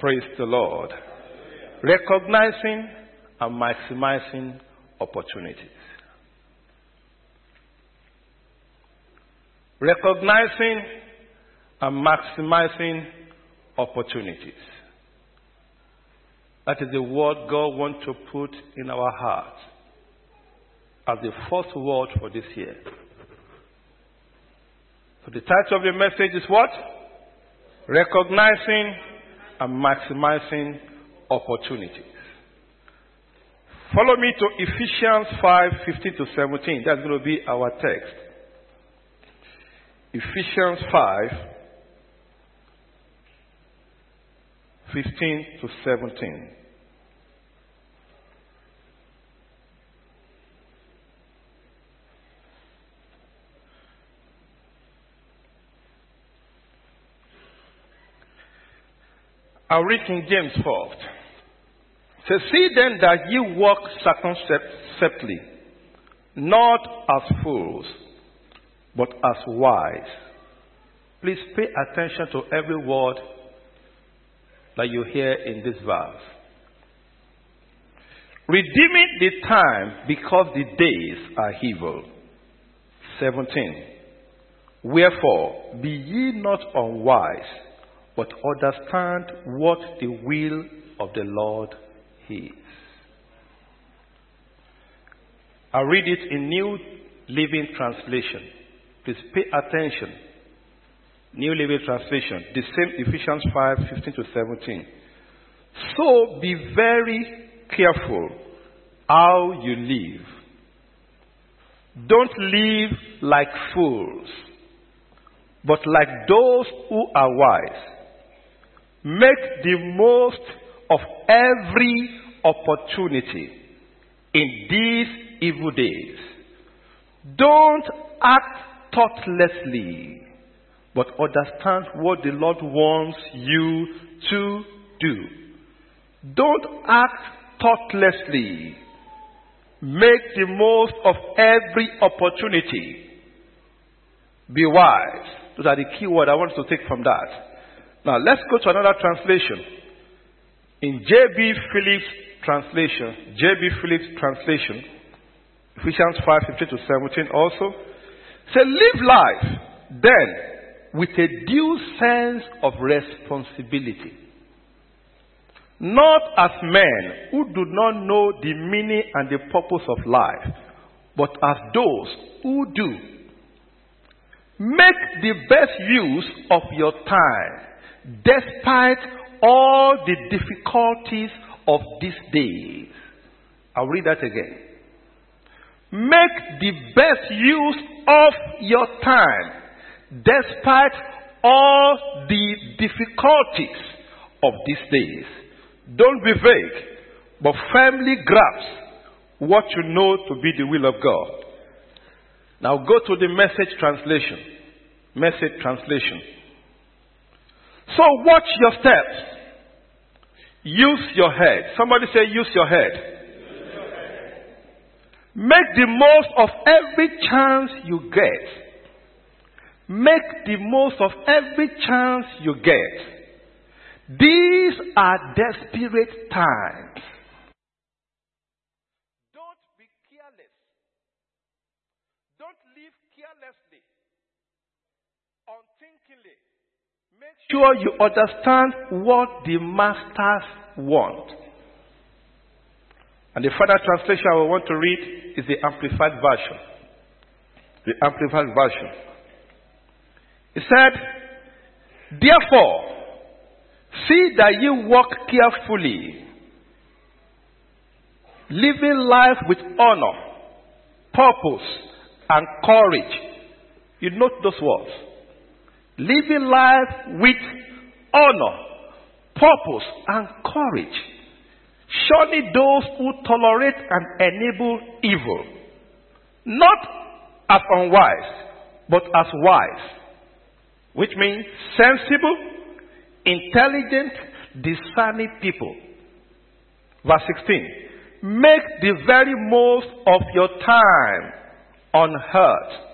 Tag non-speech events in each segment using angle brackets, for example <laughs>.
Praise the Lord. Recognizing and maximizing opportunities. Recognizing and maximizing opportunities. That is the word God wants to put in our hearts as the first word for this year. So the title of the message is what? Recognizing and maximizing opportunities. Follow me to Ephesians 5 15 to 17. That's going to be our text. Ephesians 5 15 to 17. I'll read King James first. So see then that ye walk circumspectly, not as fools, but as wise. Please pay attention to every word that you hear in this verse. Redeeming the time because the days are evil. 17. Wherefore, be ye not unwise, but understand what the will of the Lord is. I read it in New Living Translation. Please pay attention. New Living Translation, the same Ephesians 5 15 to 17. So be very careful how you live. Don't live like fools, but like those who are wise. Make the most of every opportunity in these evil days. Don't act thoughtlessly, but understand what the Lord wants you to do. Don't act thoughtlessly. Make the most of every opportunity. Be wise. Those are the key words I want to take from that. Now let's go to another translation. In J.B. Phillips translation, J.B. Phillips translation, Ephesians 5 15 to 17 also, say, live life then with a due sense of responsibility. Not as men who do not know the meaning and the purpose of life, but as those who do. Make the best use of your time despite all the difficulties of these days. I'll read that again. Make the best use of your time despite all the difficulties of these days. Don't be vague, but firmly grasp what you know to be the will of God. Now go to the message translation. Message translation. So watch your steps. Use your head. Somebody say, use your head. Make the most of every chance you get. Make the most of every chance you get. These are desperate times. Don't be careless. Don't live carelessly, unthinkingly. Make sure you understand what the masters want. And the further translation I want to read is the Amplified Version. The Amplified Version. It said, Therefore, see that you walk carefully, living life with honor, purpose, and courage. You note those words. Living life with honor, purpose, and courage. Surely those who tolerate and enable evil, not as unwise, but as wise, which means sensible, intelligent, discerning people. Verse 16. Make the very most of your time on earth.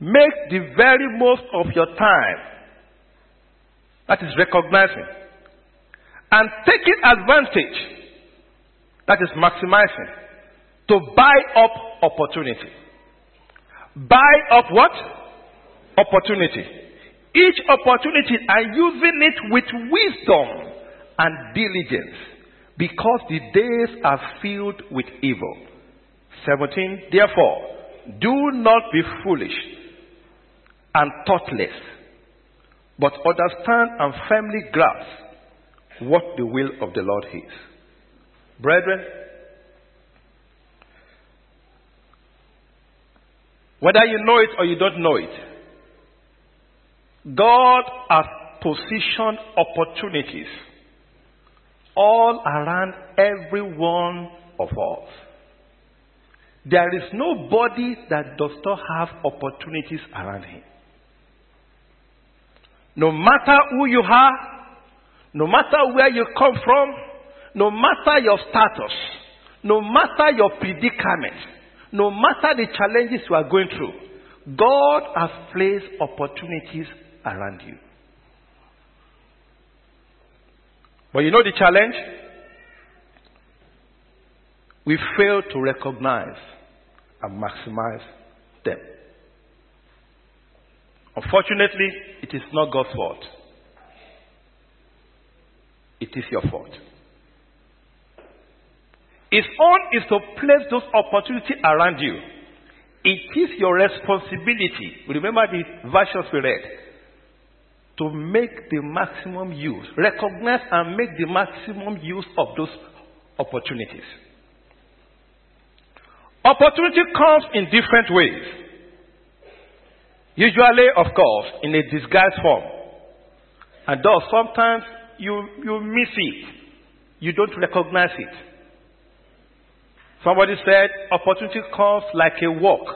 Make the very most of your time. That is recognizing. And taking advantage. That is maximizing. To buy up opportunity. Buy up what? Opportunity. Each opportunity and using it with wisdom and diligence because the days are filled with evil. 17. Therefore, do not be foolish and thoughtless, but understand and firmly grasp what the will of the Lord is. Brethren, whether you know it or you don't know it, God has positioned opportunities all around every one of us. There is nobody that does not have opportunities around him. No matter who you are, no matter where you come from, no matter your status, no matter your predicament, no matter the challenges you are going through, God has placed opportunities around you. But you know the challenge? We fail to recognize and maximize them. Unfortunately, it is not God's fault. It is your fault. His own is to place those opportunities around you. It is your responsibility. Remember the verses we read to make the maximum use, recognize and make the maximum use of those opportunities. Opportunity comes in different ways. Usually, of course, in a disguised form. And thus, sometimes you, you miss it. You don't recognize it. Somebody said, opportunity comes like a walk.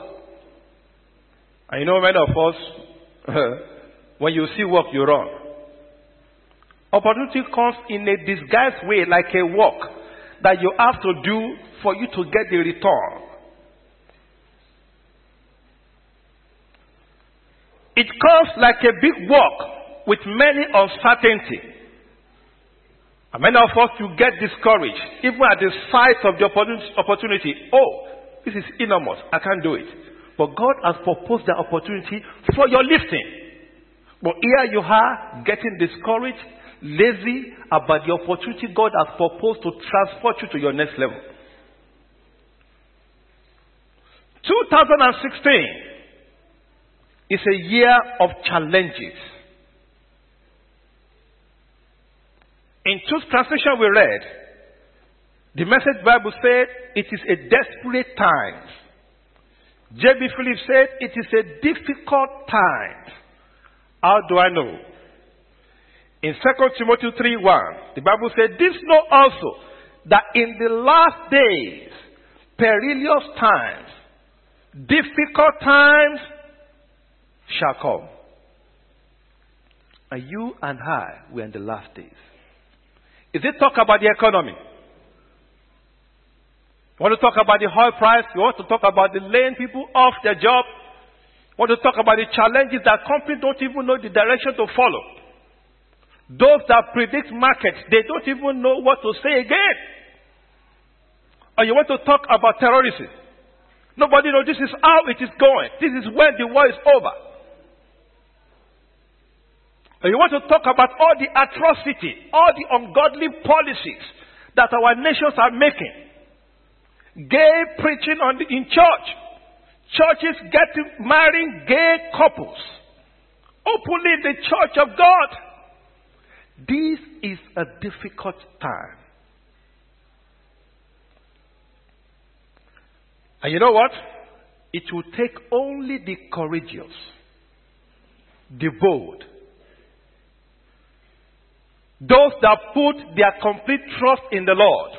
And you know, many of us, <laughs> When you see work, you run. Opportunity comes in a disguised way, like a walk that you have to do for you to get the return. It comes like a big walk with many uncertainty. And many of us, you get discouraged, even at the sight of the opportunity. Oh, this is enormous. I can't do it. But God has proposed the opportunity for your lifting. But here you are getting discouraged, lazy about the opportunity God has proposed to transport you to your next level. 2016 is a year of challenges. In two translations we read, the message Bible said it is a desperate time. J.B. Phillips said it is a difficult time. How do I know? In 2 Timothy 3 1, the Bible said, This know also that in the last days, perilous times, difficult times shall come. And you and I, we're in the last days. Is it talk about the economy? You want to talk about the oil price? You want to talk about the laying people off their job? You want to talk about the challenges that companies don't even know the direction to follow. Those that predict markets, they don't even know what to say again. Or you want to talk about terrorism. Nobody knows this is how it is going. This is when the war is over. Or you want to talk about all the atrocity, all the ungodly policies that our nations are making. Gay preaching the, in church churches getting marrying gay couples openly the church of God. This is a difficult time. And you know what? It will take only the courageous, the bold, those that put their complete trust in the Lord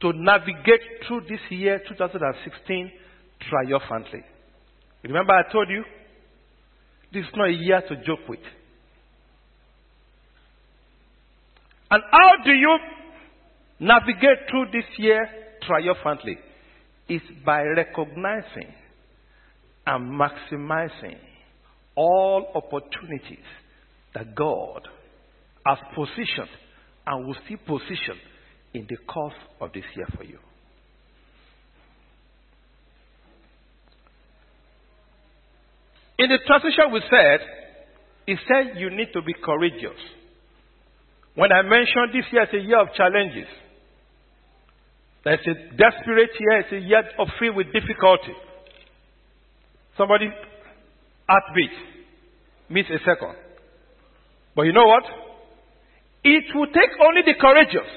to navigate through this year 2016 triumphantly. Remember, I told you, this is not a year to joke with. And how do you navigate through this year triumphantly? Is by recognizing and maximizing all opportunities that God has positioned and will still position in the course of this year for you. In the transition we said, he said you need to be courageous. When I mentioned this year is a year of challenges, there's a desperate year, it's a year of filled with difficulty. Somebody heartbeat miss a second. But you know what? It will take only the courageous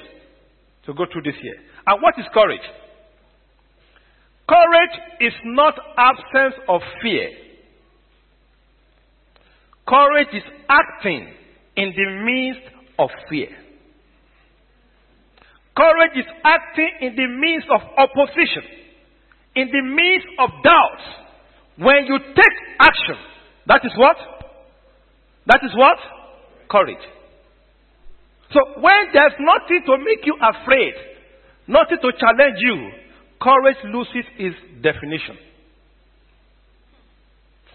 to go through this year. And what is courage? Courage is not absence of fear. Courage is acting in the midst of fear. Courage is acting in the midst of opposition, in the midst of doubts. When you take action, that is what? That is what? Courage. So when there's nothing to make you afraid, nothing to challenge you, courage loses its definition.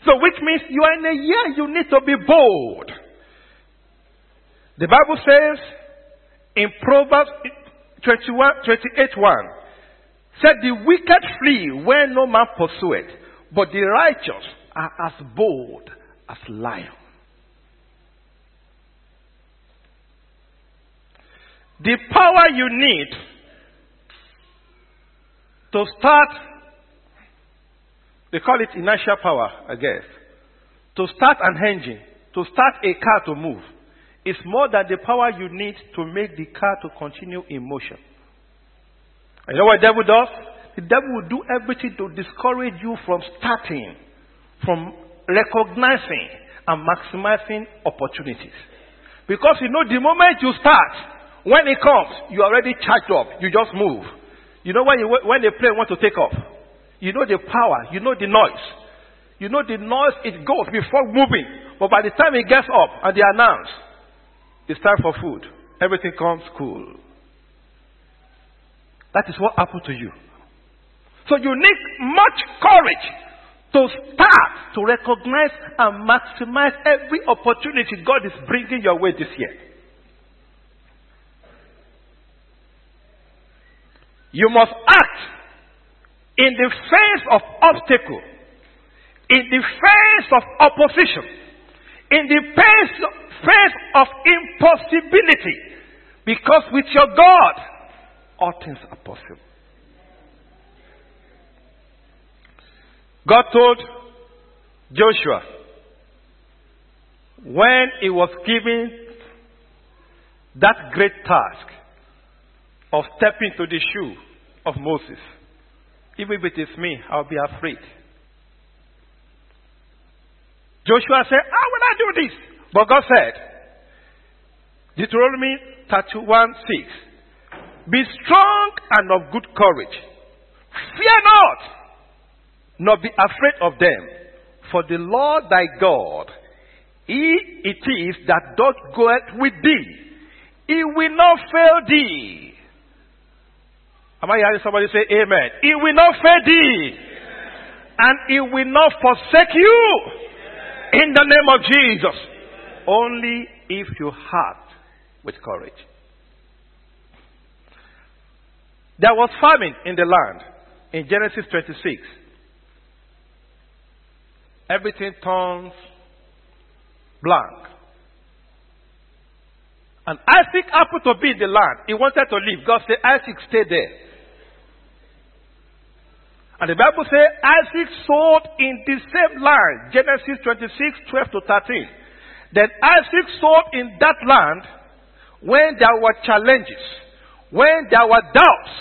So which means you are in a year you need to be bold. The Bible says in Proverbs 21, 28 1, said the wicked flee where no man pursueth, but the righteous are as bold as lions. The power you need to start, they call it inertial power, I guess, to start an engine, to start a car to move, is more than the power you need to make the car to continue in motion. And you know what the devil does? The devil will do everything to discourage you from starting, from recognizing and maximizing opportunities. Because you know, the moment you start, when it comes, you already charged up. You just move. You know when, you, when the plane want to take off, you know the power, you know the noise. You know the noise it goes before moving. But by the time it gets up and they announce, it's time for food. Everything comes cool. That is what happened to you. So you need much courage to start to recognize and maximize every opportunity God is bringing your way this year. You must act in the face of obstacle, in the face of opposition, in the face, face of impossibility. Because with your God, all things are possible. God told Joshua when he was given that great task of stepping to the shoe of Moses. Even if it is me, I'll be afraid. Joshua said, How will I do this? But God said, Deuteronomy 31 6, Be strong and of good courage. Fear not, nor be afraid of them. For the Lord thy God, He it is that doth goeth with thee. He will not fail thee. Am I hearing somebody say amen? It will not fail thee. And it will not forsake you. In the name of Jesus. Only if you heart with courage. There was famine in the land in Genesis 26. Everything turns blank. And Isaac happened to be in the land. He wanted to leave. God said, Isaac, stay there. And the Bible says Isaac sowed in the same land. Genesis 26, 12 to 13. That Isaac sowed in that land when there were challenges, when there were doubts,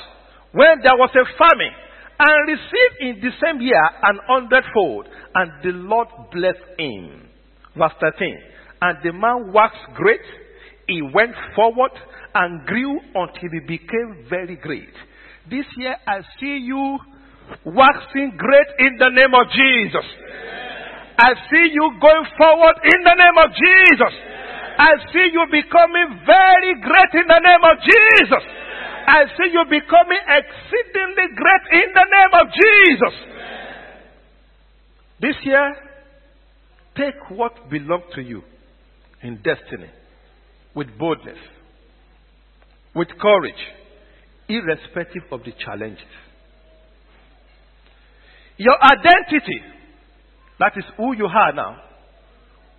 when there was a famine, and received in the same year an hundredfold, and the Lord blessed him. Verse 13. And the man waxed great, he went forward and grew until he became very great. This year I see you waxing great in the name of Jesus. I see you going forward in the name of Jesus. I see you becoming very great in the name of Jesus. I see you becoming exceedingly great in the name of Jesus. This year, take what belongs to you in destiny with boldness, with courage, irrespective of the challenges. Your identity, that is who you are now,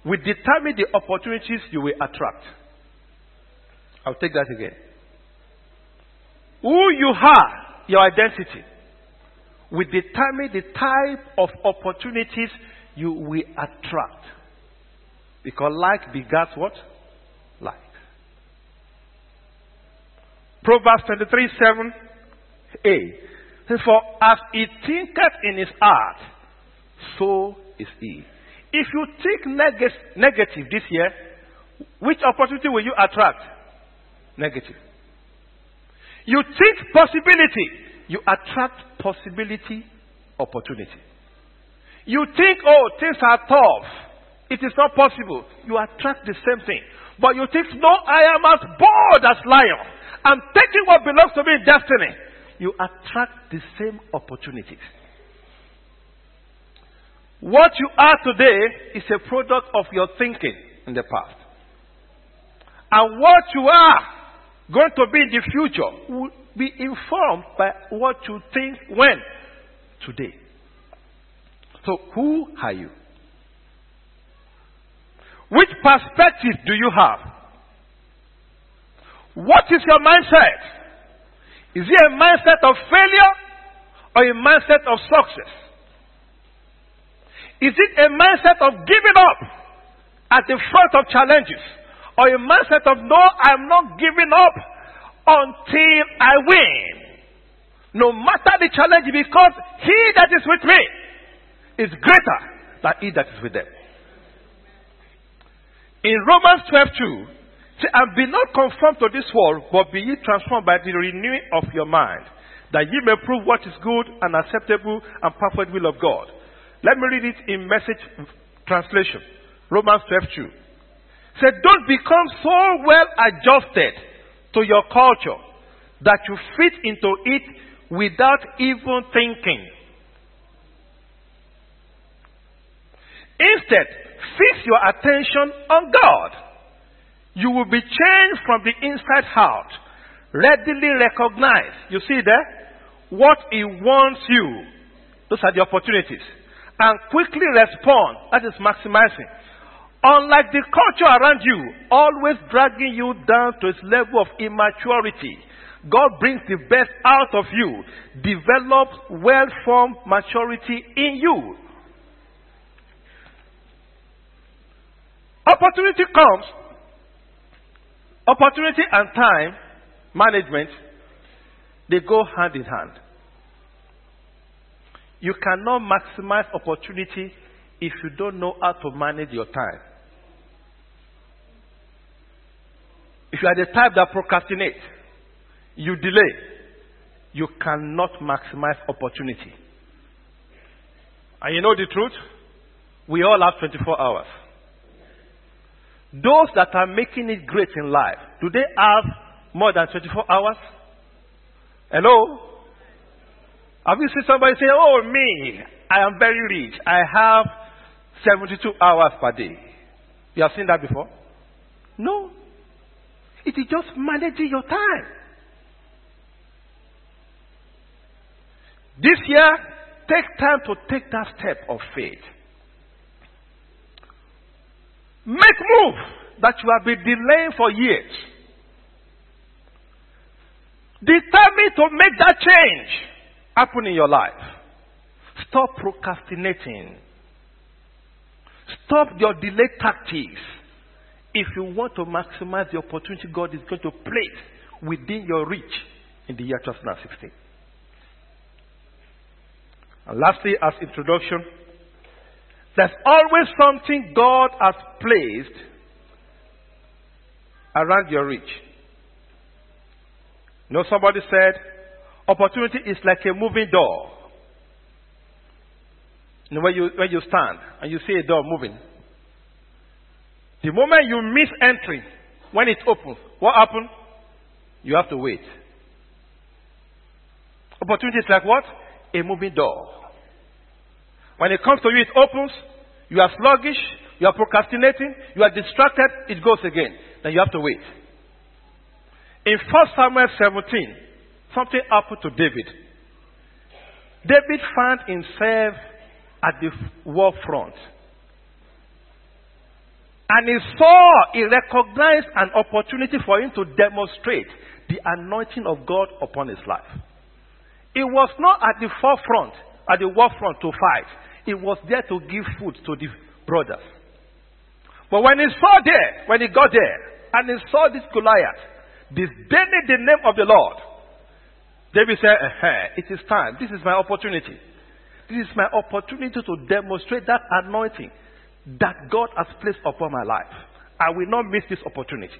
will determine the opportunities you will attract. I'll take that again. Who you are, your identity, will determine the type of opportunities you will attract. Because like begets what? Like. Proverbs 23 7a. For as he thinketh in his heart, so is he. If you think neg- negative this year, which opportunity will you attract? Negative. You think possibility, you attract possibility, opportunity. You think, oh, things are tough. It is not possible. You attract the same thing. But you think, no, I am as bold as lion. I'm taking what belongs to me in destiny. You attract the same opportunities. What you are today is a product of your thinking in the past. And what you are going to be in the future will be informed by what you think when? Today. So, who are you? Which perspective do you have? What is your mindset? Is it a mindset of failure or a mindset of success? Is it a mindset of giving up at the front of challenges or a mindset of no, I'm not giving up until I win? No matter the challenge because he that is with me is greater than he that is with them. In Romans 12 2, say, and be not conformed to this world, but be ye transformed by the renewing of your mind, that ye may prove what is good and acceptable and perfect will of God. Let me read it in message translation. Romans 12 2. Say, don't become so well adjusted to your culture that you fit into it without even thinking. Instead, fix your attention on God. You will be changed from the inside out. Readily recognize, you see there, what He wants you. Those are the opportunities. And quickly respond. That is maximizing. Unlike the culture around you, always dragging you down to its level of immaturity. God brings the best out of you, develops well formed maturity in you. Opportunity comes. Opportunity and time management, they go hand in hand. You cannot maximize opportunity if you don't know how to manage your time. If you are the type that procrastinate, you delay, you cannot maximize opportunity. And you know the truth? We all have 24 hours. Those that are making it great in life, do they have more than 24 hours? Hello? Have you seen somebody say, Oh, me, I am very rich. I have 72 hours per day. You have seen that before? No. It is just managing your time. This year, take time to take that step of faith. Make move that you have been delaying for years. Determine to make that change happen in your life. Stop procrastinating. Stop your delay tactics. If you want to maximize the opportunity God is going to place within your reach in the year 2016. And lastly, as introduction, there's always something God has placed around your reach. You know, somebody said, opportunity is like a moving door. You know, when you, when you stand and you see a door moving, the moment you miss entry, when it opens, what happens? You have to wait. Opportunity is like what? A moving door. When it comes to you, it opens. You are sluggish. You are procrastinating, you are distracted, it goes again. Then you have to wait. In 1 Samuel 17, something happened to David. David found himself at the war front. And he saw, he recognized an opportunity for him to demonstrate the anointing of God upon his life. He was not at the forefront, at the war front to fight. He was there to give food to the brothers. But when he saw there, when he got there, and he saw this Goliath, disdaining the name of the Lord, David said, uh-huh, It is time. This is my opportunity. This is my opportunity to demonstrate that anointing that God has placed upon my life. I will not miss this opportunity.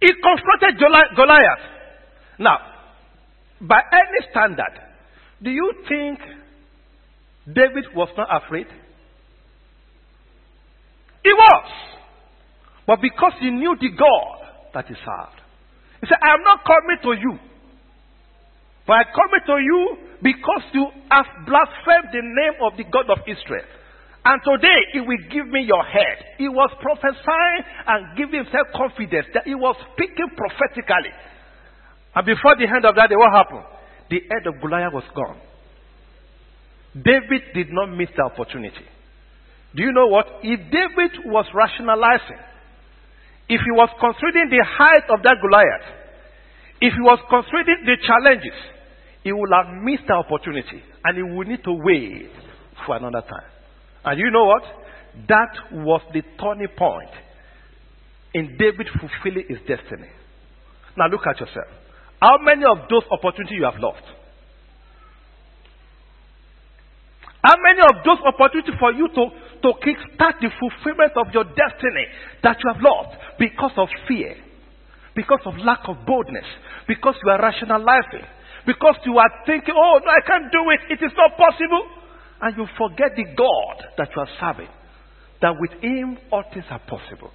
He confronted Goliath. Now, by any standard, do you think David was not afraid? He was. But because he knew the God that he served, he said, I am not coming to you. But I come to you because you have blasphemed the name of the God of Israel. And today he will give me your head. He was prophesying and giving himself confidence that he was speaking prophetically. And before the end of that day, what happened? The head of Goliath was gone. David did not miss the opportunity. Do you know what? If David was rationalizing, if he was considering the height of that Goliath, if he was considering the challenges, he would have missed the opportunity and he would need to wait for another time. And you know what? That was the turning point in David fulfilling his destiny. Now look at yourself. How many of those opportunities you have lost? How many of those opportunities for you to, to kickstart the fulfillment of your destiny that you have lost because of fear, because of lack of boldness, because you are rationalizing, because you are thinking, oh, no, I can't do it, it is not possible, and you forget the God that you are serving, that with Him all things are possible.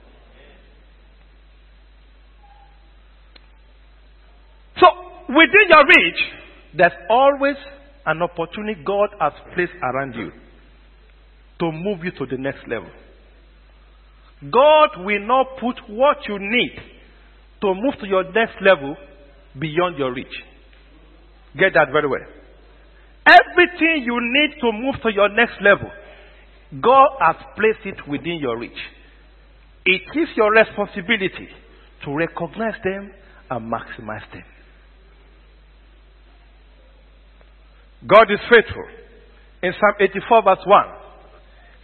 So, within your reach, there's always an opportunity God has placed around you to move you to the next level. God will not put what you need to move to your next level beyond your reach. Get that very well. Everything you need to move to your next level, God has placed it within your reach. It is your responsibility to recognize them and maximize them. God is faithful. In Psalm 84, verse 1.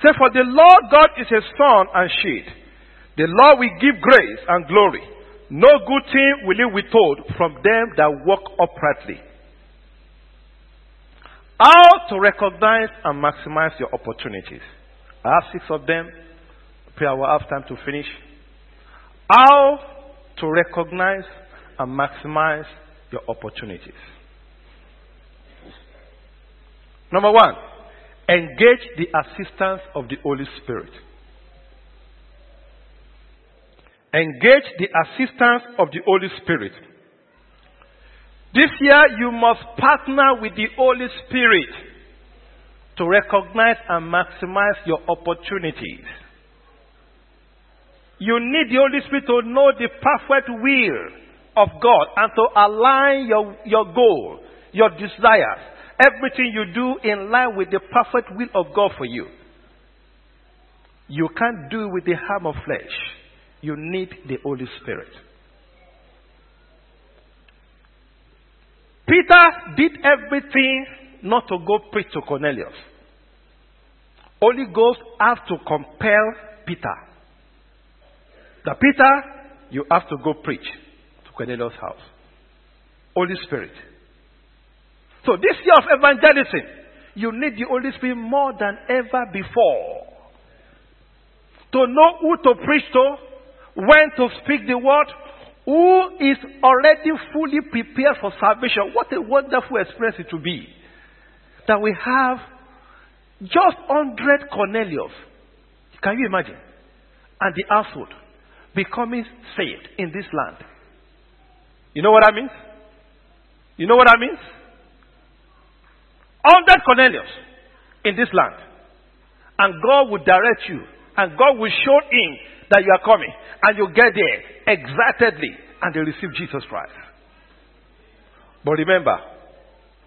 Say, For the Lord God is a sun and shade. The Lord will give grace and glory. No good thing will he withhold from them that walk uprightly. How to recognize and maximize your opportunities. I have six of them. Pray I will have time to finish. How to recognize and maximize your opportunities. Number one, engage the assistance of the Holy Spirit. Engage the assistance of the Holy Spirit. This year, you must partner with the Holy Spirit to recognize and maximize your opportunities. You need the Holy Spirit to know the perfect will of God and to align your, your goal, your desires, everything you do in line with the perfect will of God for you. You can't do it with the arm of flesh. You need the Holy Spirit. Peter did everything not to go preach to Cornelius. Holy Ghost has to compel Peter. The Peter, you have to go preach to Cornelius' house. Holy Spirit. So this year of evangelism, you need the Holy Spirit more than ever before. To know who to preach to, when to speak the word, who is already fully prepared for salvation. What a wonderful experience it will be. That we have just 100 Cornelius. Can you imagine? And the household becoming saved in this land. You know what that means? You know what that means? 100 Cornelius in this land. And God will direct you. And God will show him that you are coming. And you get there excitedly. And they receive Jesus Christ. But remember,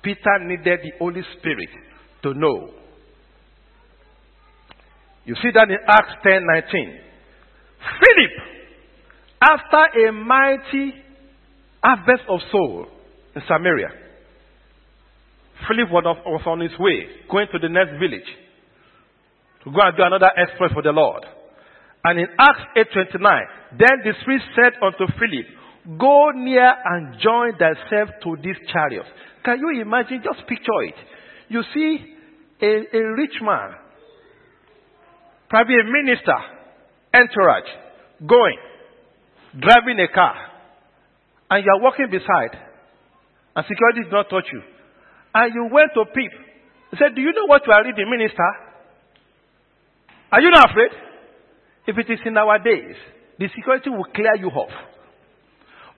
Peter needed the Holy Spirit to know. You see that in Acts 10 19. Philip, after a mighty harvest of soul in Samaria, Philip was on his way, going to the next village to go and do another exploit for the Lord. And in Acts 8:29, then the Spirit said unto Philip, Go near and join thyself to this chariot. Can you imagine? Just picture it. You see a, a rich man, probably a minister, entourage, going, driving a car, and you are walking beside, and security does not touch you. And you went to peep. He said, Do you know what you are reading, minister? Are you not afraid? If it is in our days, the security will clear you off.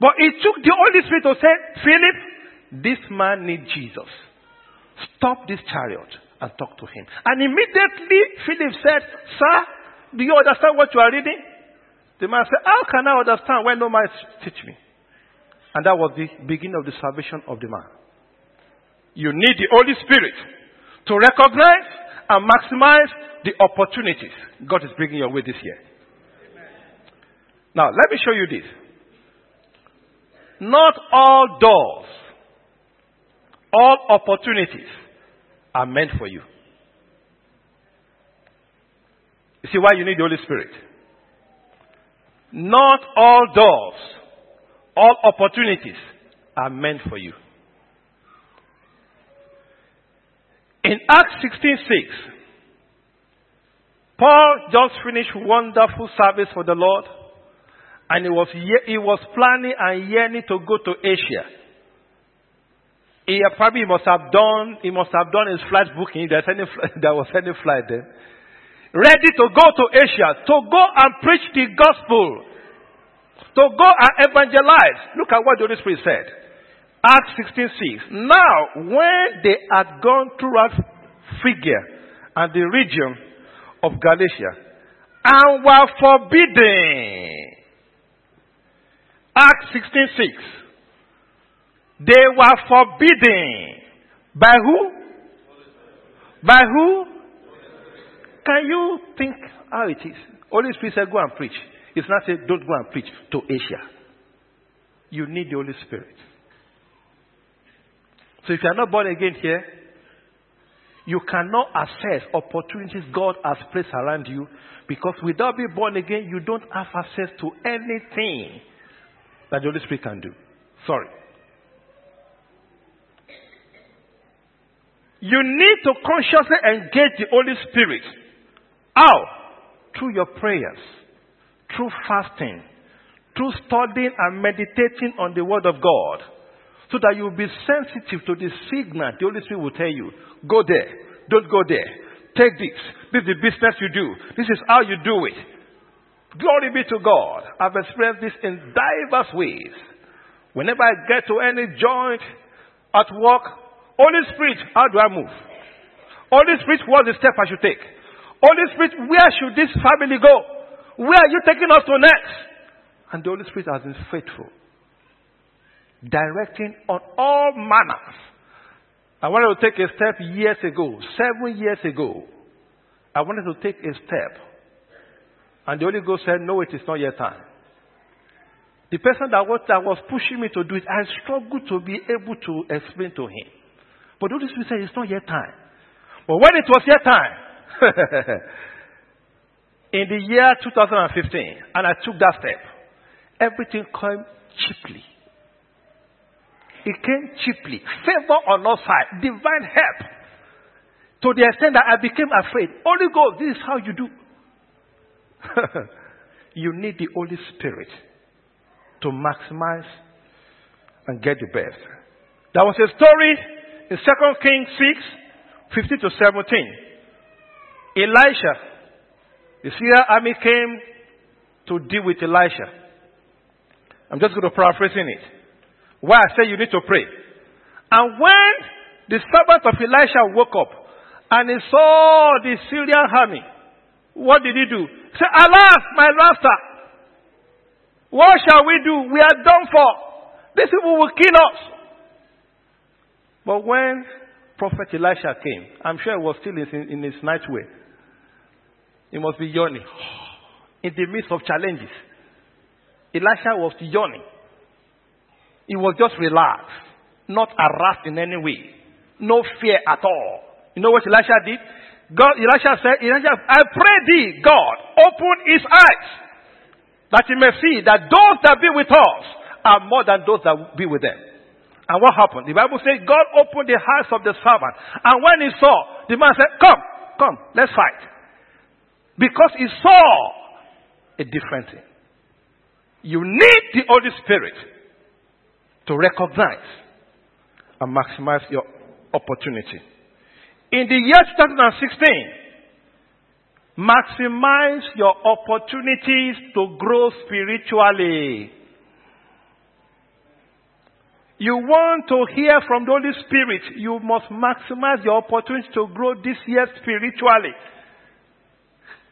But it took the Holy Spirit to say, Philip, this man needs Jesus. Stop this chariot and talk to him. And immediately Philip said, Sir, do you understand what you are reading? The man said, How can I understand when no man teach me? And that was the beginning of the salvation of the man. You need the Holy Spirit to recognize and maximize the opportunities God is bringing your way this year. Now, let me show you this. Not all doors, all opportunities are meant for you. You see why you need the Holy Spirit? Not all doors, all opportunities are meant for you. In Acts 16:6, Paul just finished wonderful service for the Lord, and he was he was planning and yearning to go to Asia. He probably must have done he must have done his flight booking. There's any <laughs> there was any flight then. Ready to go to Asia to go and preach the gospel, to go and evangelize. Look at what the Holy Spirit said. Acts 16:6. Now, when they had gone throughout Phrygia and the region of Galatia and were forbidden. Acts 16:6. They were forbidden. By who? By who? Can you think how it is? Holy Spirit said, Go and preach. It's not said, Don't go and preach to Asia. You need the Holy Spirit. So if you are not born again here, you cannot access opportunities God has placed around you because without being born again, you don't have access to anything that the Holy Spirit can do. Sorry. You need to consciously engage the Holy Spirit. How? Through your prayers, through fasting, through studying and meditating on the Word of God so that you'll be sensitive to the signal the Holy Spirit will tell you. Go there. Don't go there. Take this. This is the business you do. This is how you do it. Glory be to God. I've experienced this in diverse ways. Whenever I get to any joint at work, Holy Spirit, how do I move? Holy Spirit, what's the step I should take? Holy Spirit, where should this family go? Where are you taking us to next? And the Holy Spirit has been faithful directing on all manners. I wanted to take a step years ago, seven years ago. I wanted to take a step. And the Holy Ghost said, No, it is not yet time. The person that was, that was pushing me to do it, I struggled to be able to explain to him. But the Holy Spirit said, It's not yet time. But when it was yet time, <laughs> in the year 2015, and I took that step, everything came cheaply. It came cheaply. Favor on our side. Divine help. To the extent that I became afraid. Holy Ghost, this is how you do. <laughs> you need the Holy Spirit to maximize and get the best. There was a story in 2 Kings 6, 15 to 17. Elisha, the Syrian army came to deal with Elisha. I'm just going to paraphrasing it. Why I say you need to pray. And when the servant of Elisha woke up and he saw the Syrian army, what did he do? He said, Alas, my master, what shall we do? We are done for. These people will kill us. But when Prophet Elisha came, I'm sure he was still in, in his night way. He must be yawning. <sighs> In the midst of challenges. Elisha was yawning. He was just relaxed, not harassed in any way. No fear at all. You know what Elisha did? God, Elisha said, Elisha, I pray thee, God, open his eyes that he may see that those that be with us are more than those that be with them. And what happened? The Bible says God opened the eyes of the servant. And when he saw, the man said, Come, come, let's fight. Because he saw a different thing. You need the Holy Spirit to recognize and maximize your opportunity. In the year 2016, maximize your opportunities to grow spiritually. You want to hear from the Holy Spirit, you must maximize your opportunity to grow this year spiritually.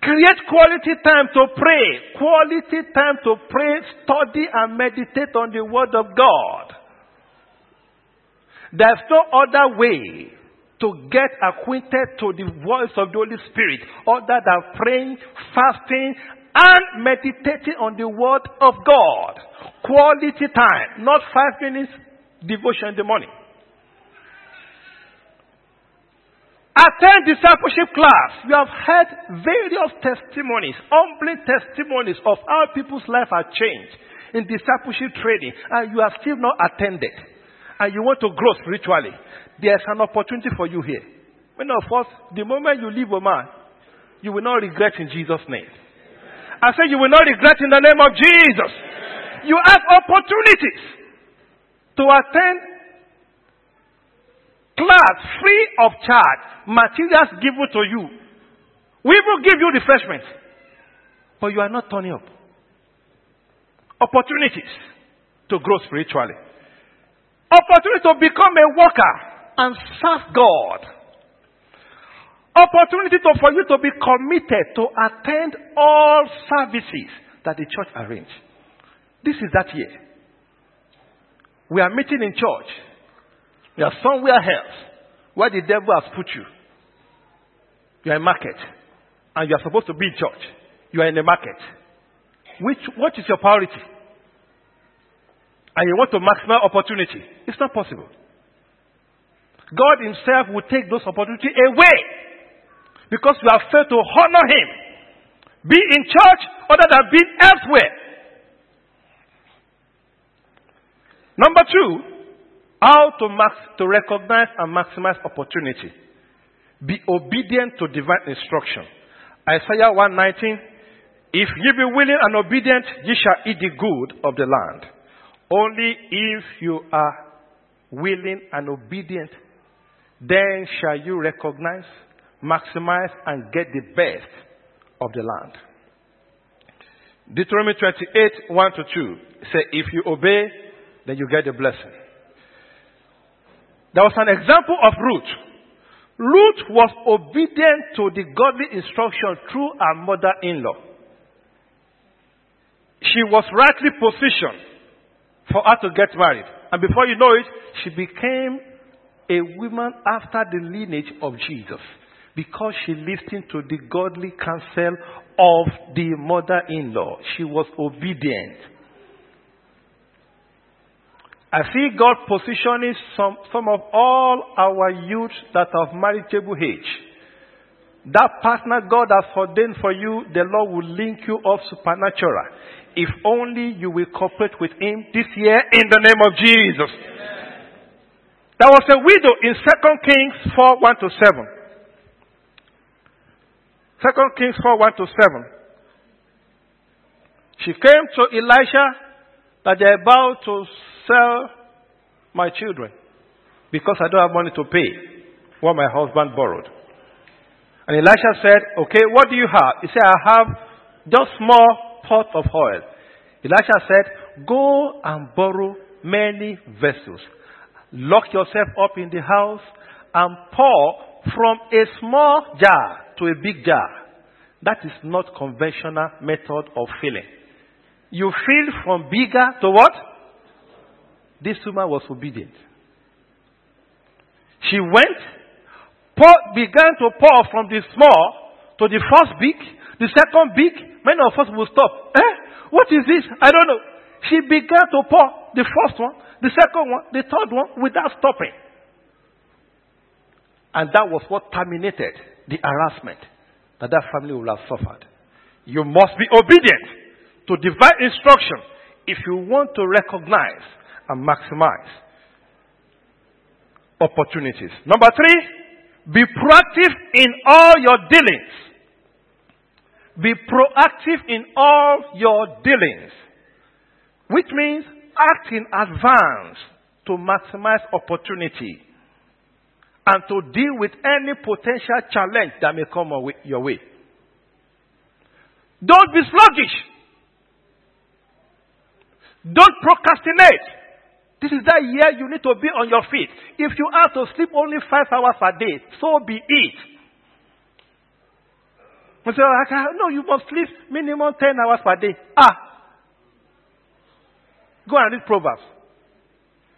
Create quality time to pray. Quality time to pray, study and meditate on the Word of God. There's no other way to get acquainted to the voice of the Holy Spirit other than praying, fasting, and meditating on the Word of God. Quality time, not five minutes devotion in the morning. Attend discipleship class. You have heard various testimonies, humbling testimonies of how people's life have changed in discipleship training, and you have still not attended, and you want to grow spiritually. There's an opportunity for you here. Many of us, the moment you leave a man, you will not regret in Jesus' name. I say you will not regret in the name of Jesus. You have opportunities to attend class free of charge, materials given to you. We will give you refreshment. But you are not turning up. Opportunities to grow spiritually. Opportunity to become a worker and serve God. Opportunity to, for you to be committed to attend all services that the church arrange. This is that year. We are meeting in church you are somewhere else where the devil has put you. You are in market. And you are supposed to be in church. You are in the market. Which, what is your priority? And you want to maximize opportunity. It's not possible. God Himself will take those opportunities away. Because you have failed to honor Him. Be in church other than being elsewhere. Number two, how to, max, to recognize and maximize opportunity. Be obedient to divine instruction. Isaiah 119, If ye be willing and obedient, ye shall eat the good of the land. Only if you are willing and obedient, then shall you recognize, maximize, and get the best of the land. Deuteronomy 28, 1 to 2 say, If you obey, then you get the blessing. There was an example of Ruth. Ruth was obedient to the godly instruction through her mother-in-law. She was rightly positioned for her to get married. And before you know it, she became a woman after the lineage of Jesus because she listened to the godly counsel of the mother-in-law. She was obedient. I see God positioning some, some of all our youth that have marriageable age. That partner God has ordained for you, the Lord will link you up supernatural. If only you will cooperate with Him this year in the name of Jesus. Amen. There was a widow in 2 Kings 4 1 to 7. 2 Kings 4 1 to 7. She came to Elisha that they're about to sell my children because I don't have money to pay what my husband borrowed. And Elisha said, Okay, what do you have? He said, I have just small pot of oil. Elisha said, Go and borrow many vessels. Lock yourself up in the house and pour from a small jar to a big jar. That is not conventional method of filling. You fill from bigger to what? This woman was obedient. She went, began to pour from the small to the first big, the second big. Many of us will stop. Eh? What is this? I don't know. She began to pour the first one, the second one, the third one without stopping. And that was what terminated the harassment that that family would have suffered. You must be obedient to divine instruction if you want to recognize and maximize opportunities. Number three, be proactive in all your dealings. Be proactive in all your dealings. Which means act in advance to maximize opportunity and to deal with any potential challenge that may come your way. Don't be sluggish. Don't procrastinate. This is that year you need to be on your feet. If you have to sleep only five hours a day, so be it. You say, no, you must sleep minimum 10 hours per day. Ah. Go and read Proverbs.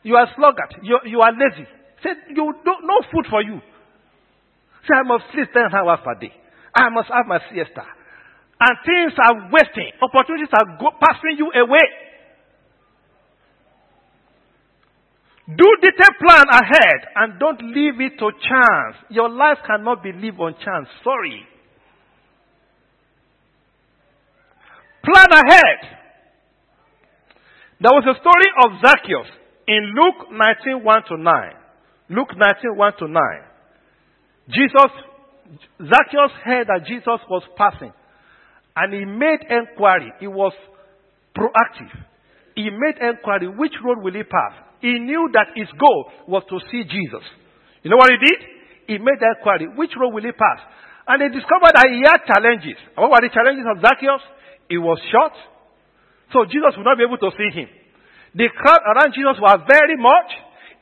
You are sluggard. You, you are lazy. Say, you don't, no food for you. Say, I must sleep 10 hours per day. I must have my siesta. And things are wasting. Opportunities are go, passing you away. Do detailed plan ahead and don't leave it to chance. Your life cannot be lived on chance. Sorry. Plan ahead. There was a story of Zacchaeus in Luke 19, 1 to 9. Luke 19, 1 to 9. Jesus, Zacchaeus heard that Jesus was passing and he made inquiry. He was proactive. He made inquiry, which road will he pass? He knew that his goal was to see Jesus. You know what he did? He made the inquiry, which road will he pass? And he discovered that he had challenges. what were the challenges of Zacchaeus? He was short, so Jesus would not be able to see him. The crowd around Jesus was very much.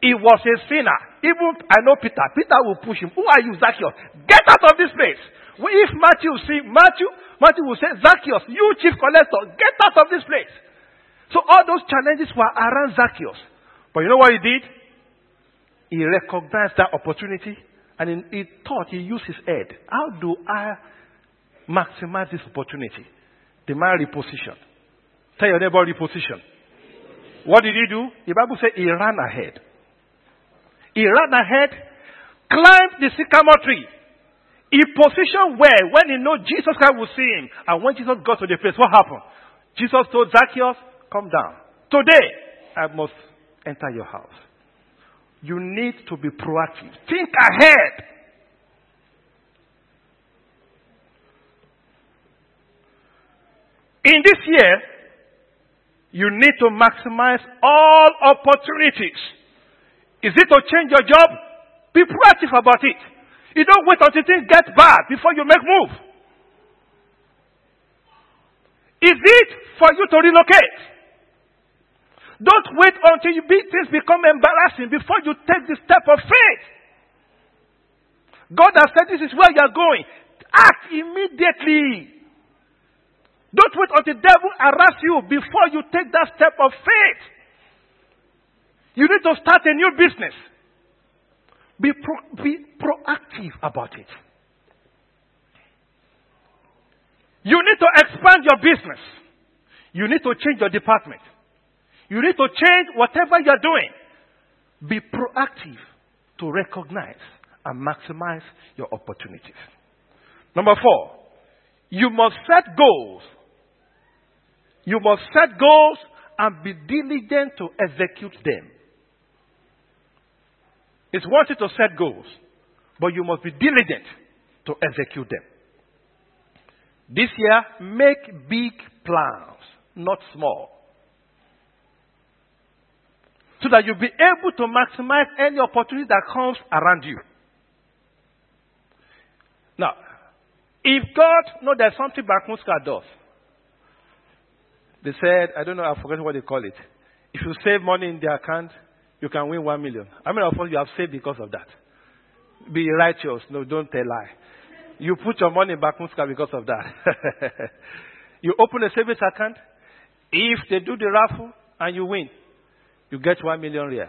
He was a sinner. Even, I know Peter. Peter will push him. Who are you, Zacchaeus? Get out of this place. If Matthew see, Matthew, Matthew will say, Zacchaeus, you chief collector, get out of this place. So all those challenges were around Zacchaeus. But you know what he did? He recognized that opportunity and he thought he used his head. How do I maximize this opportunity? The man repositioned. Tell your neighbor reposition. What did he do? The Bible says he ran ahead. He ran ahead, climbed the sycamore tree. He positioned where? When he knew Jesus Christ would see him. And when Jesus got to the place, what happened? Jesus told Zacchaeus, come down. Today, I must enter your house. You need to be proactive. Think ahead. In this year, you need to maximize all opportunities. Is it to change your job? Be proactive about it. You don't wait until things get bad before you make move. Is it for you to relocate? Don't wait until you be, things become embarrassing before you take the step of faith. God has said this is where you are going. Act immediately. Don't wait until the devil harass you before you take that step of faith. You need to start a new business. Be, pro- be proactive about it. You need to expand your business. You need to change your department. You need to change whatever you're doing. Be proactive to recognize and maximize your opportunities. Number four, you must set goals. You must set goals and be diligent to execute them. It's one thing to set goals, but you must be diligent to execute them. This year, make big plans, not small. So that you'll be able to maximize any opportunity that comes around you. Now, if God knows there's something Bank Muscat does, they said, I don't know, I forget what they call it. If you save money in the account, you can win one million. How many of us you have saved because of that? Be righteous. No, don't tell lie. You put your money Bank Muscat because of that. <laughs> you open a savings account. If they do the raffle and you win, you get one million rial.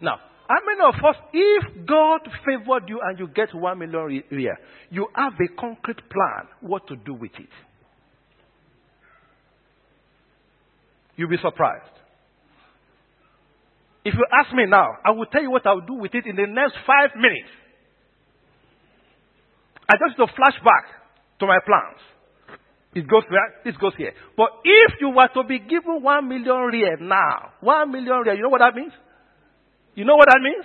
Now, how many of us, if God favored you and you get one million rial, you have a concrete plan what to do with it? You'll be surprised. If you ask me now, I will tell you what I'll do with it in the next five minutes. I just need to flash back to my plans. It goes there, this goes here. But if you were to be given one million rial now, one million rial, you know what that means? You know what that means?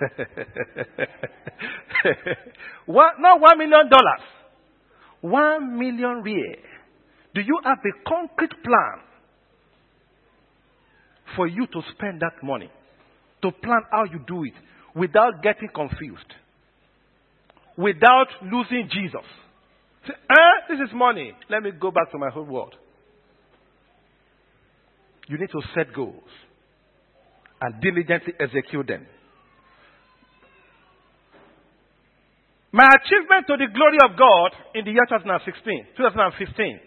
<laughs> one, not one million dollars. One million rial. Do you have a concrete plan for you to spend that money? To plan how you do it without getting confused, without losing Jesus. Say, eh, this is money. Let me go back to my whole world. You need to set goals and diligently execute them. My achievement to the glory of God in the year 2016, 2015,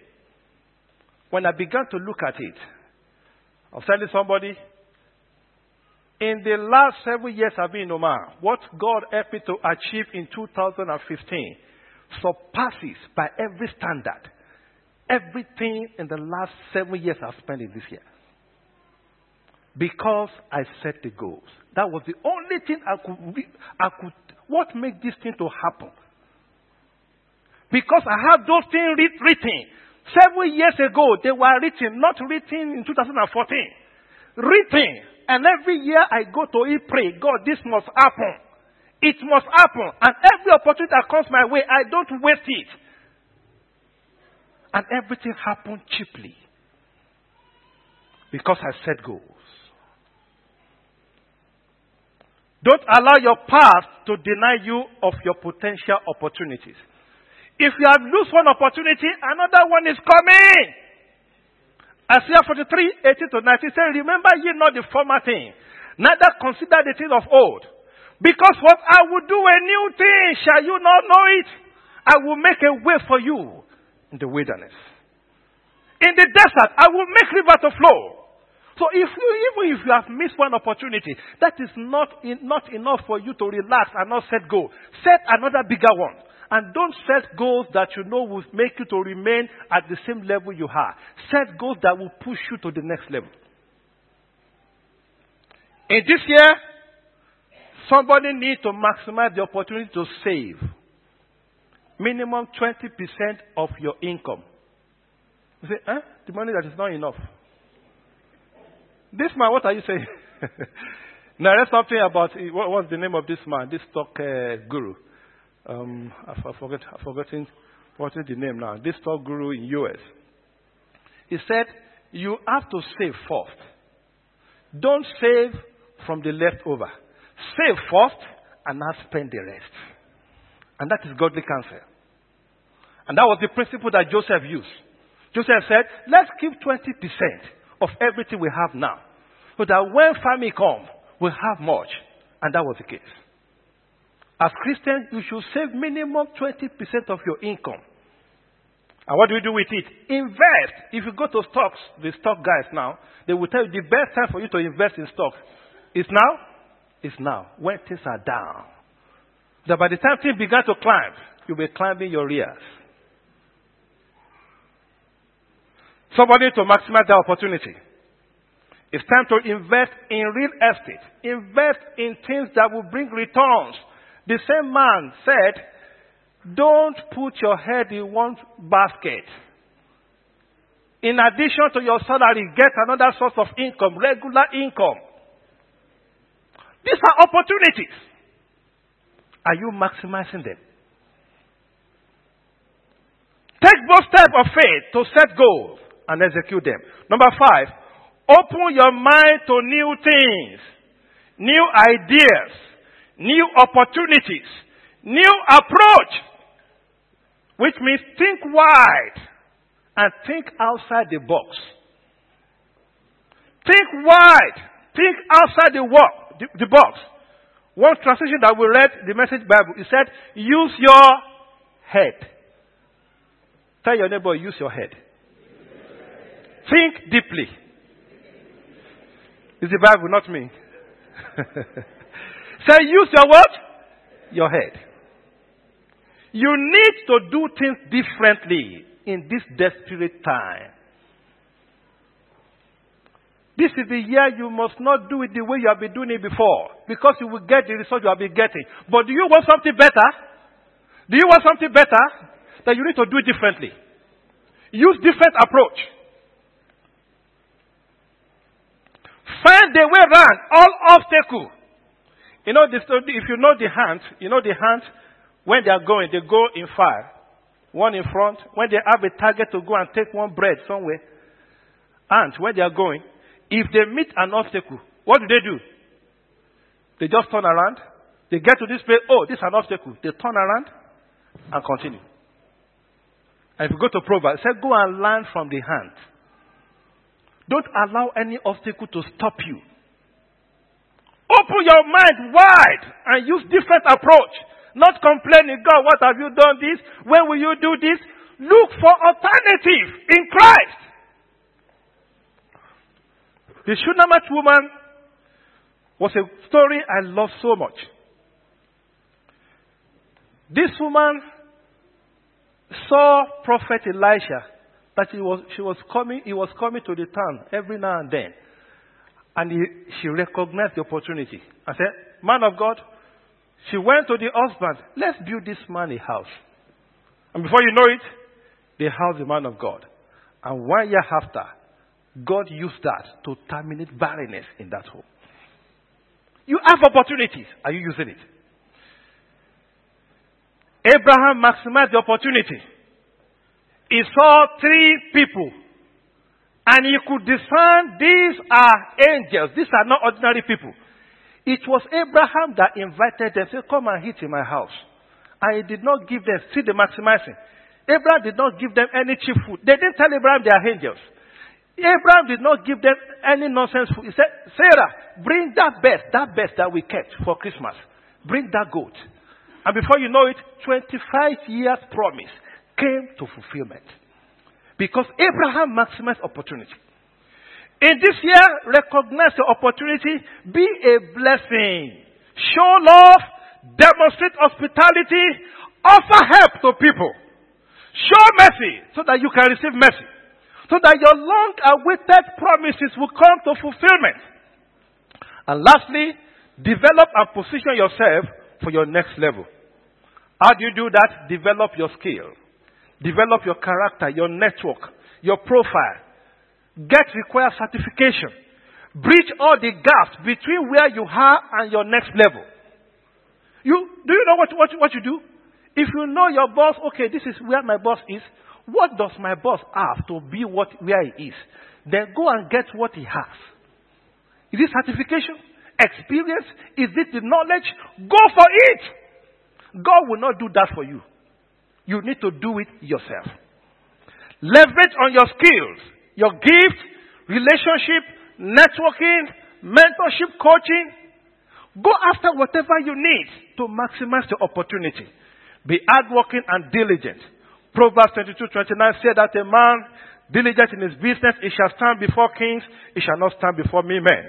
when I began to look at it, I was telling somebody, in the last seven years I've been in Oman, what God helped me to achieve in 2015 surpasses by every standard everything in the last seven years I've spent in this year. Because I set the goals. That was the only thing I could, I could what made this thing to happen? Because I have those things written. Seven years ago, they were written, not written in 2014. Written. And every year I go to it, pray, God, this must happen. It must happen. And every opportunity that comes my way, I don't waste it. And everything happened cheaply. Because I set goals. Don't allow your past to deny you of your potential opportunities. If you have lost one opportunity, another one is coming. Isaiah 43, 18 to 19 says, Remember ye not the former thing, neither consider the things of old. Because what I will do a new thing, shall you not know it? I will make a way for you in the wilderness. In the desert, I will make river to flow. So if you, even if you have missed one opportunity, that is not, in, not enough for you to relax and not set goals. Set another bigger one. And don't set goals that you know will make you to remain at the same level you are. Set goals that will push you to the next level. In this year, somebody needs to maximize the opportunity to save. Minimum 20% of your income. You say, eh? The money that is not enough. This man, what are you saying? <laughs> now, there's something about what, what's the name of this man, this stock uh, guru. Um, I, I forget, I've forgotten what is the name now. This stock guru in US. He said, you have to save first. Don't save from the leftover. Save first and not spend the rest. And that is godly counsel. And that was the principle that Joseph used. Joseph said, let's keep 20% of everything we have now. So that when famine comes, we'll have much. And that was the case. As Christians, you should save minimum 20% of your income. And what do you do with it? Invest. If you go to stocks, the stock guys now, they will tell you the best time for you to invest in stocks is now. Is now, when things are down. That by the time things begin to climb, you'll be climbing your ears. Somebody to maximize the opportunity. It's time to invest in real estate. Invest in things that will bring returns. The same man said, don't put your head in one basket. In addition to your salary, get another source of income, regular income. These are opportunities. Are you maximizing them? Take both steps of faith to set goals and execute them. Number five, open your mind to new things, new ideas, new opportunities, new approach, which means think wide and think outside the box. Think wide, think outside the, the, the box. One translation that we read, the Message Bible, it said, use your head. Tell your neighbor, use your head. Think deeply. It's the Bible, not me. <laughs> Say, use your what? Your head. You need to do things differently in this desperate time. This is the year you must not do it the way you have been doing it before because you will get the result you have been getting. But do you want something better? Do you want something better? Then you need to do it differently. Use different approach. Find the way around all obstacle. You know, if you know the hands, you know the hands, when they are going, they go in fire. One in front. When they have a target to go and take one bread somewhere. And when they are going, if they meet an obstacle, what do they do? They just turn around. They get to this place. Oh, this is an obstacle. They turn around and continue. And if you go to Proverbs, say, go and learn from the hand. Don't allow any obstacle to stop you. Open your mind wide and use different approach. Not complaining, oh God, what have you done this? When will you do this? Look for alternative in Christ. The Shunammite woman was a story I love so much. This woman saw Prophet Elisha that he was, she was coming, he was coming to the town every now and then. And he, she recognized the opportunity. I said, Man of God, she went to the husband, let's build this man a house. And before you know it, they house the man of God. And one year after, God used that to terminate barrenness in that home. You have opportunities. Are you using it? Abraham maximized the opportunity. He saw three people and he could discern these are angels. These are not ordinary people. It was Abraham that invited them, said, come and eat in my house. And he did not give them, see the maximizing. Abraham did not give them any cheap food. They didn't tell Abraham they are angels. Abraham did not give them any nonsense food. He said, Sarah, bring that best, that best that we kept for Christmas. Bring that goat. And before you know it, 25 years promise came to fulfillment. Because Abraham maximized opportunity. In this year, recognize the opportunity, be a blessing. Show love, demonstrate hospitality, offer help to people. Show mercy so that you can receive mercy so that your long awaited promises will come to fulfillment. And lastly, develop and position yourself for your next level. How do you do that? Develop your skill. Develop your character, your network, your profile. Get required certification. Bridge all the gaps between where you are and your next level. You, do you know what, what, what you do? If you know your boss, okay, this is where my boss is, what does my boss have to be what, where he is? Then go and get what he has. Is it certification? Experience? Is it the knowledge? Go for it! God will not do that for you. You need to do it yourself. Leverage on your skills, your gift, relationship, networking, mentorship, coaching. Go after whatever you need to maximize the opportunity. Be hardworking and diligent. Proverbs 22, 29 said that a man diligent in his business, he shall stand before kings, he shall not stand before me men.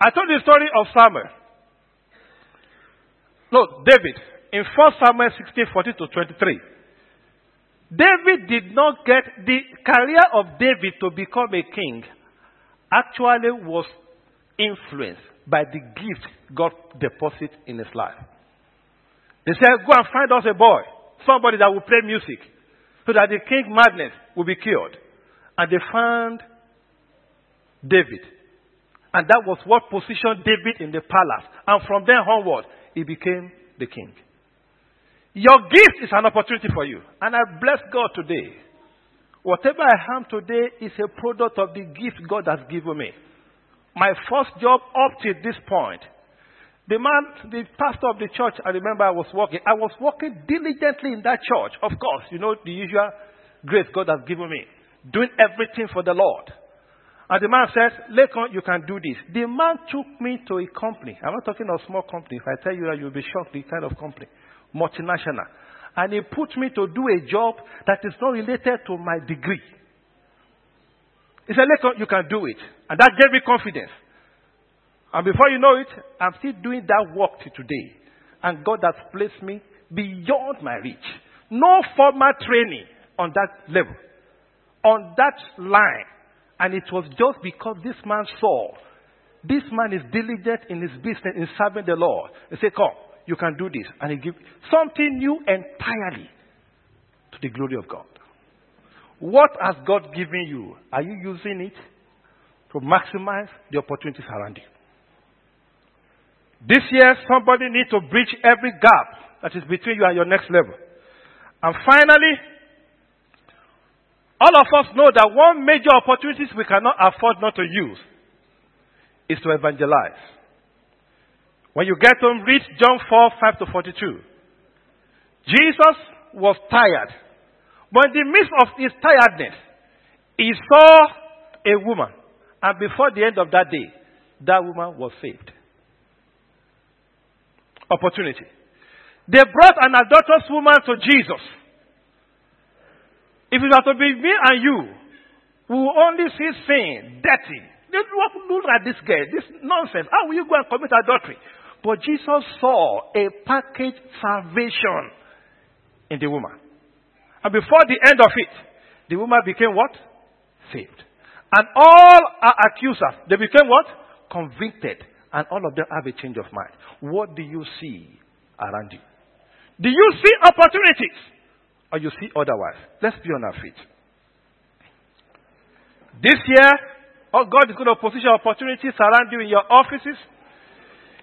I told the story of Samuel. No, David. In 1 Samuel 16, 40 to 23. David did not get the career of David to become a king actually was influenced by the gift God deposited in his life. They said, Go and find us a boy, somebody that will play music, so that the king madness will be cured. And they found David. And that was what positioned David in the palace. And from then onward, he became the king. Your gift is an opportunity for you. And I bless God today. Whatever I am today is a product of the gift God has given me. My first job up to this point the man, the pastor of the church, I remember I was working. I was working diligently in that church. Of course, you know, the usual grace God has given me. Doing everything for the Lord. And the man says, Lekan, you can do this. The man took me to a company. I'm not talking of small company. If I tell you that, you'll be shocked, the kind of company. Multinational. And he put me to do a job that is not related to my degree. He said, Lekan, you can do it. And that gave me confidence. And before you know it, I'm still doing that work to today. And God has placed me beyond my reach. No formal training on that level, on that line. And it was just because this man saw this man is diligent in his business in serving the Lord. He said, Come, you can do this. And he gave something new entirely to the glory of God. What has God given you? Are you using it to maximize the opportunities around you? This year, somebody needs to bridge every gap that is between you and your next level. And finally, all of us know that one major opportunity we cannot afford not to use is to evangelize. When you get home, read John 4, 5 to 42. Jesus was tired. But in the midst of his tiredness, he saw a woman. And before the end of that day, that woman was saved. Opportunity. They brought an adulterous woman to Jesus. If it were to be me and you, we will only see sin, dirty. Look, look at this girl, this nonsense. How will you go and commit adultery? But Jesus saw a package salvation in the woman. And before the end of it, the woman became what? Saved. And all our accusers, they became what? Convicted. And all of them have a change of mind. What do you see around you? Do you see opportunities? Or you see otherwise? Let's be on our feet. This year, oh God is going to position opportunities around you in your offices,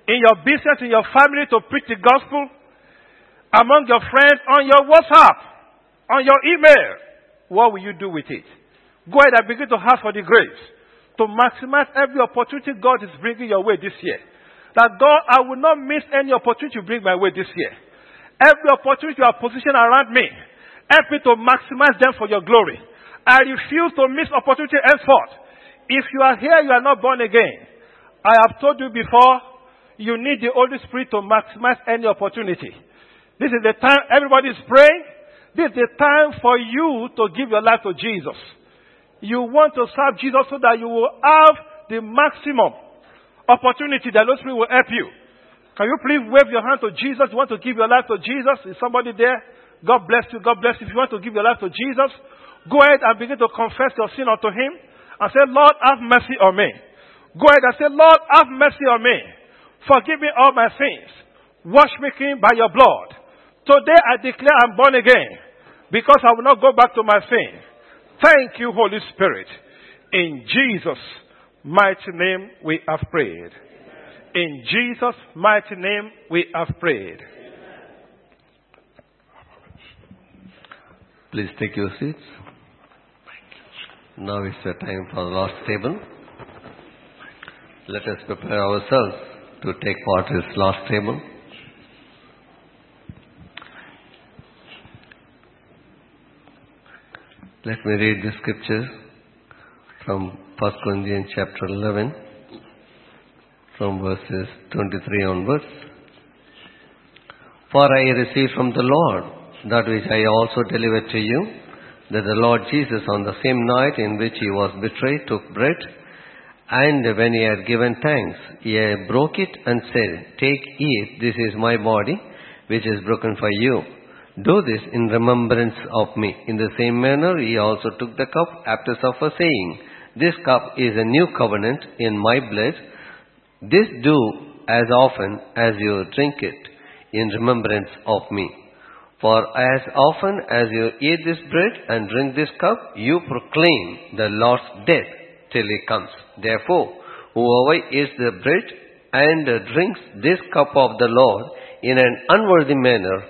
in your business, in your family to preach the gospel, among your friends, on your WhatsApp, on your email. What will you do with it? Go ahead and begin to ask for the grace to maximize every opportunity God is bringing your way this year. That God, I will not miss any opportunity you bring my way this year. Every opportunity you are positioned around me, help me to maximize them for your glory. I refuse to miss opportunity henceforth. If you are here, you are not born again. I have told you before, you need the Holy Spirit to maximize any opportunity. This is the time everybody is praying. This is the time for you to give your life to Jesus. You want to serve Jesus so that you will have the maximum opportunity that Holy Spirit will help you. Can you please wave your hand to Jesus? You want to give your life to Jesus? Is somebody there? God bless you. God bless you. If you want to give your life to Jesus, go ahead and begin to confess your sin unto Him and say, Lord, have mercy on me. Go ahead and say, Lord, have mercy on me. Forgive me all my sins. Wash me clean by your blood. Today I declare I'm born again because I will not go back to my sin. Thank you, Holy Spirit. In Jesus' mighty name we have prayed. In Jesus' mighty name we have prayed. Please take your seats. Now is the time for the last table. Let us prepare ourselves to take part in this last table. Let me read the scriptures from 1 Corinthians chapter 11 from verses 23 onwards. For I received from the Lord that which I also delivered to you, that the Lord Jesus on the same night in which he was betrayed took bread, and when he had given thanks, he broke it and said, Take, eat, this is my body, which is broken for you. Do this in remembrance of me. In the same manner, he also took the cup after supper, saying, This cup is a new covenant in my blood. This do as often as you drink it in remembrance of me. For as often as you eat this bread and drink this cup, you proclaim the Lord's death till he comes. Therefore, whoever eats the bread and drinks this cup of the Lord in an unworthy manner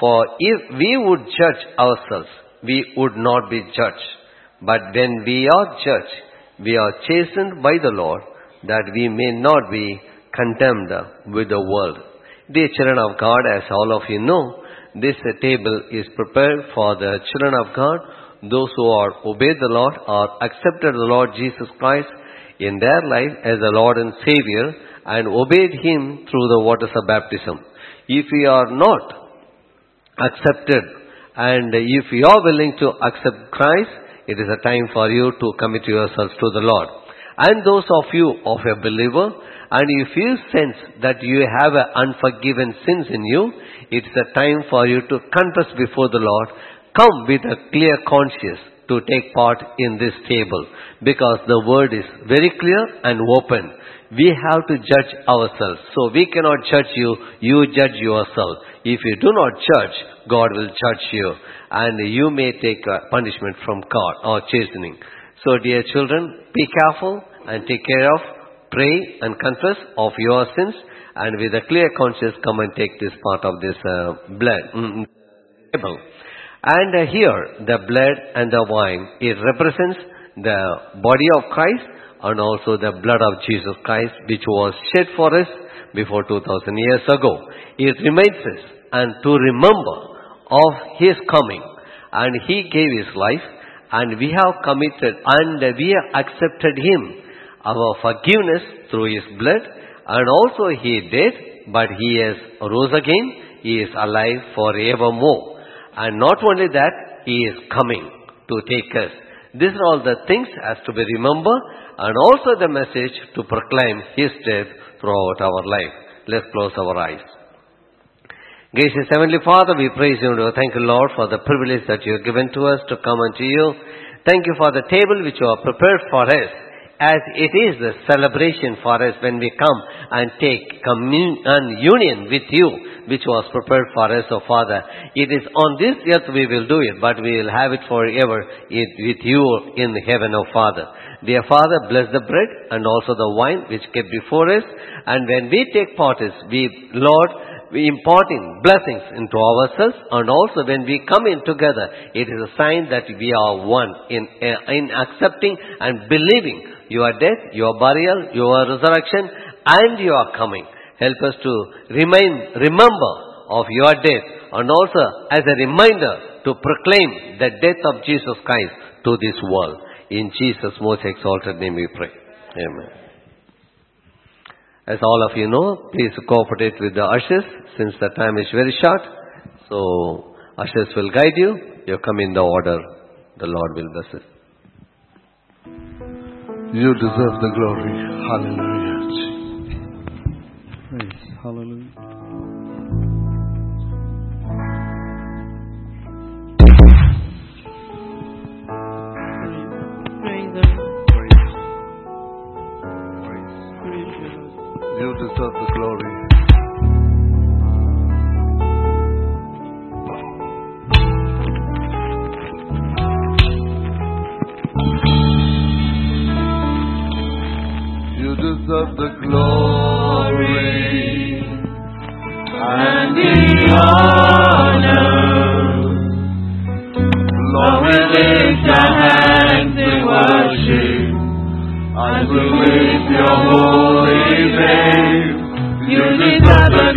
For if we would judge ourselves, we would not be judged. But when we are judged, we are chastened by the Lord, that we may not be condemned with the world. Dear children of God, as all of you know, this table is prepared for the children of God, those who are obeyed the Lord or accepted the Lord Jesus Christ in their life as the Lord and Savior and obeyed Him through the waters of baptism. If we are not accepted and if you are willing to accept Christ, it is a time for you to commit yourselves to the Lord. And those of you of a believer, and if you sense that you have unforgiven sins in you, it's a time for you to confess before the Lord. Come with a clear conscience to take part in this table because the word is very clear and open. We have to judge ourselves. So we cannot judge you, you judge yourself. If you do not judge, God will judge you and you may take punishment from God or chastening. So dear children, be careful and take care of, pray and confess of your sins and with a clear conscience come and take this part of this uh, blood. Mm, table. And uh, here, the blood and the wine, it represents the body of Christ and also the blood of Jesus Christ, which was shed for us before 2000 years ago. It reminds us and to remember of His coming. And He gave His life and we have committed and we have accepted Him, our forgiveness through His blood and also He did, but He has rose again, He is alive forevermore. And not only that, He is coming to take us. These are all the things has to be remembered and also the message to proclaim His death throughout our life. Let's close our eyes. Gracious Heavenly Father, we praise you and we thank you, Lord, for the privilege that you have given to us to come unto you. Thank you for the table which you have prepared for us, as it is the celebration for us when we come and take communion and union with you, which was prepared for us, O Father. It is on this earth we will do it, but we will have it forever it, with you in heaven, O Father. Dear Father, bless the bread and also the wine which kept before us. And when we take part, we, Lord, we imparting blessings into ourselves and also when we come in together, it is a sign that we are one in, uh, in accepting and believing your death, your burial, your resurrection and your coming. Help us to remain, remember of your death and also as a reminder to proclaim the death of Jesus Christ to this world. In Jesus' most exalted name we pray. Amen. As all of you know, please cooperate with the ushers since the time is very short. So, ushers will guide you. You come in the order. The Lord will bless it. You deserve the glory. Hallelujah. Praise. Hallelujah.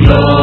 Glory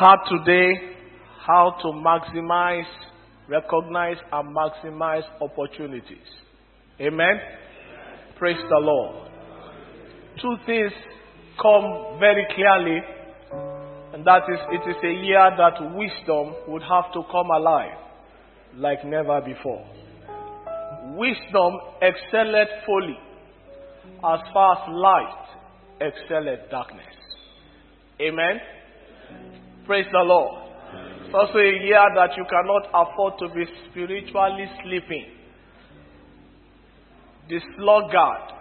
Have today how to maximize, recognize, and maximize opportunities. Amen. Praise the Lord. Two things come very clearly, and that is it is a year that wisdom would have to come alive like never before. Wisdom excelleth folly, as far as light excelleth darkness. Amen. Praise the Lord. It's also a year that you cannot afford to be spiritually sleeping. The sluggard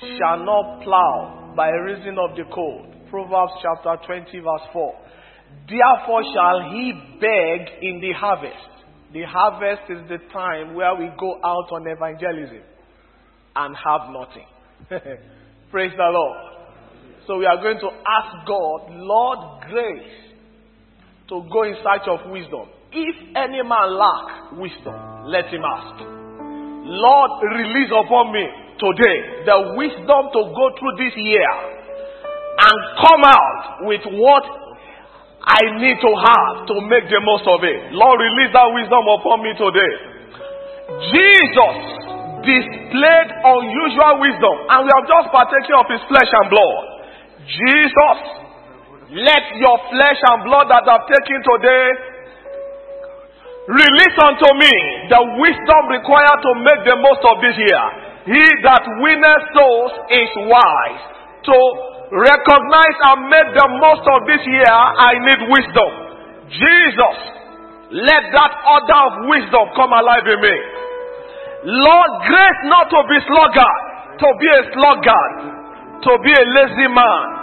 shall not plow by reason of the cold. Proverbs chapter 20, verse 4. Therefore shall he beg in the harvest. The harvest is the time where we go out on evangelism and have nothing. <laughs> Praise the Lord. So we are going to ask God, Lord, grace to go in search of wisdom. If any man lack wisdom, let him ask. Lord, release upon me today the wisdom to go through this year and come out with what I need to have to make the most of it. Lord, release that wisdom upon me today. Jesus displayed unusual wisdom, and we have just partaken of his flesh and blood. Jesus, let your flesh and blood that I've taken today release unto me the wisdom required to make the most of this year. He that winneth souls is wise. To recognize and make the most of this year, I need wisdom. Jesus, let that order of wisdom come alive in me. Lord, grace not to be sluggard, to be a sluggard, to be a lazy man,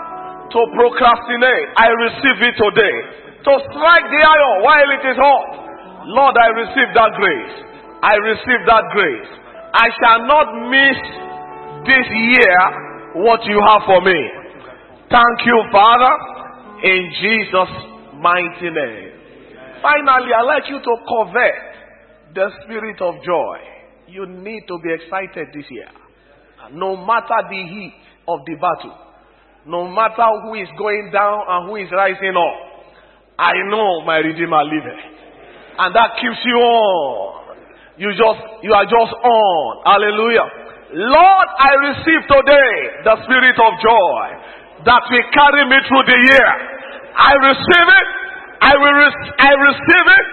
to procrastinate. I receive it today. To strike the iron while it is hot. Lord, I receive that grace. I receive that grace. I shall not miss this year what you have for me. Thank you, Father, in Jesus' mighty name. Finally, I'd like you to covet the spirit of joy. You need to be excited this year. No matter the heat of the battle, no matter who is going down and who is rising up, I know my Redeemer liveth. And that keeps you on. You just, you are just on. Hallelujah. Lord, I receive today the spirit of joy that will carry me through the year. I receive it. I will, re- I receive it.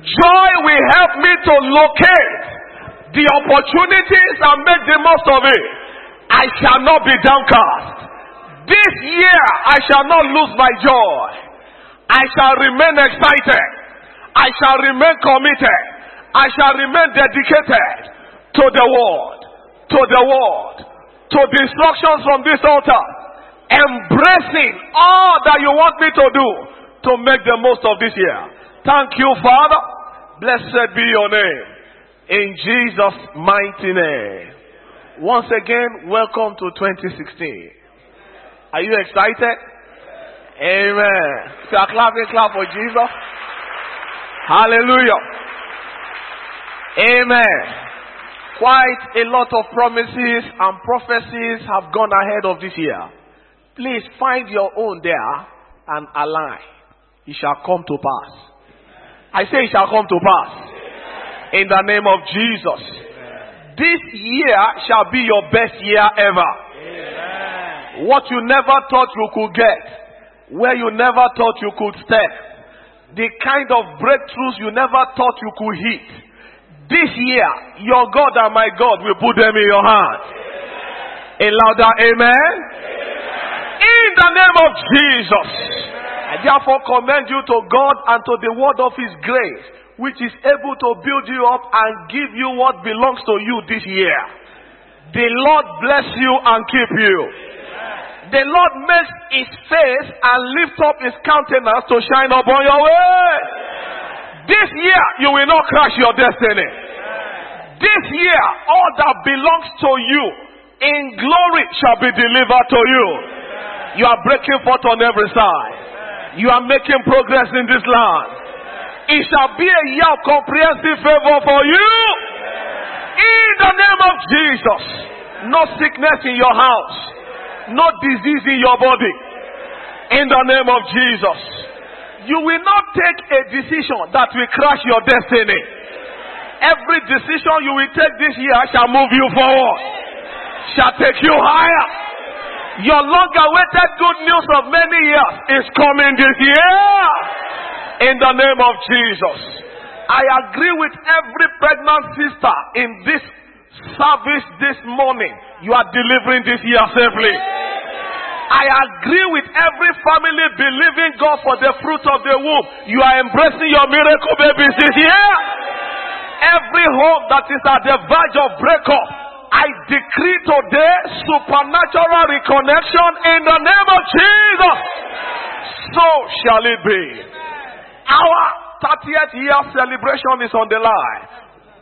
Joy will help me to locate the opportunities and make the most of it. I shall not be downcast. This year I shall not lose my joy. I shall remain excited. I shall remain committed. I shall remain dedicated to the word, to the word, to the instructions from this altar, embracing all that you want me to do to make the most of this year. Thank you, Father. Blessed be your name. In Jesus' mighty name. Once again, welcome to 2016. Are you excited? Amen. If you are clapping, clap for Jesus. Hallelujah. Amen. Quite a lot of promises and prophecies have gone ahead of this year. Please find your own there and align. It shall come to pass. I say it shall come to pass. In the name of Jesus. This year shall be your best year ever. What you never thought you could get, where you never thought you could step, the kind of breakthroughs you never thought you could hit. This year, your God and my God will put them in your hand. A louder amen. In the name of Jesus. I therefore commend you to God and to the word of His grace, which is able to build you up and give you what belongs to you this year. The Lord bless you and keep you. The Lord makes His face and lift up His countenance to shine upon your way. This year, you will not crash your destiny. This year, all that belongs to you in glory shall be delivered to you. You are breaking forth on every side. You are making progress in this land. It shall be a year of comprehensive favor for you. In the name of Jesus, no sickness in your house, no disease in your body. In the name of Jesus. You will not take a decision that will crash your destiny. Every decision you will take this year shall move you forward, shall take you higher. Your long awaited good news of many years is coming this year. In the name of Jesus. I agree with every pregnant sister in this service this morning. You are delivering this year safely. I agree with every family believing God for the fruit of the womb. You are embracing your miracle babies this year. Every home that is at the verge of breakup, I decree today supernatural reconnection in the name of Jesus. So shall it be. Our 30th year celebration is on the line.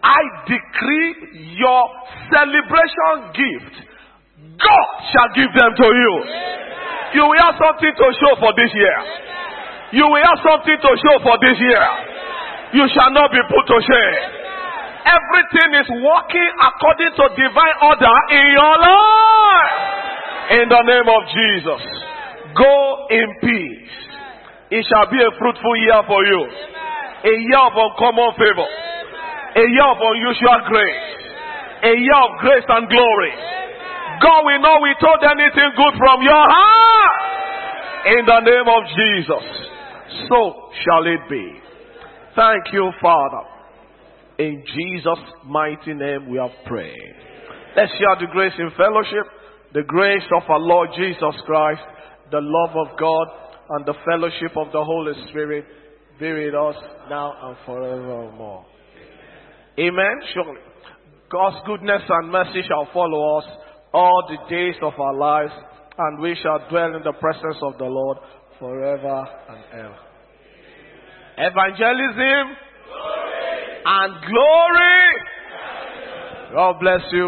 I decree your celebration gift, God shall give them to you. You will have something to show for this year. You will have something to show for this year. You shall not be put to shame. Everything is working according to divine order in your life. In the name of Jesus. Go in peace. It shall be a fruitful year for you. A year of uncommon favor. A year of unusual grace. A year of grace and glory. God will not withhold anything good from your heart. In the name of Jesus. So shall it be. Thank you, Father. In Jesus' mighty name we have prayed. Let's share the grace in fellowship. The grace of our Lord Jesus Christ, the love of God, and the fellowship of the Holy Spirit be with us now and forevermore. Amen. Surely. God's goodness and mercy shall follow us all the days of our lives, and we shall dwell in the presence of the Lord forever and ever. Evangelism and glory. God bless you.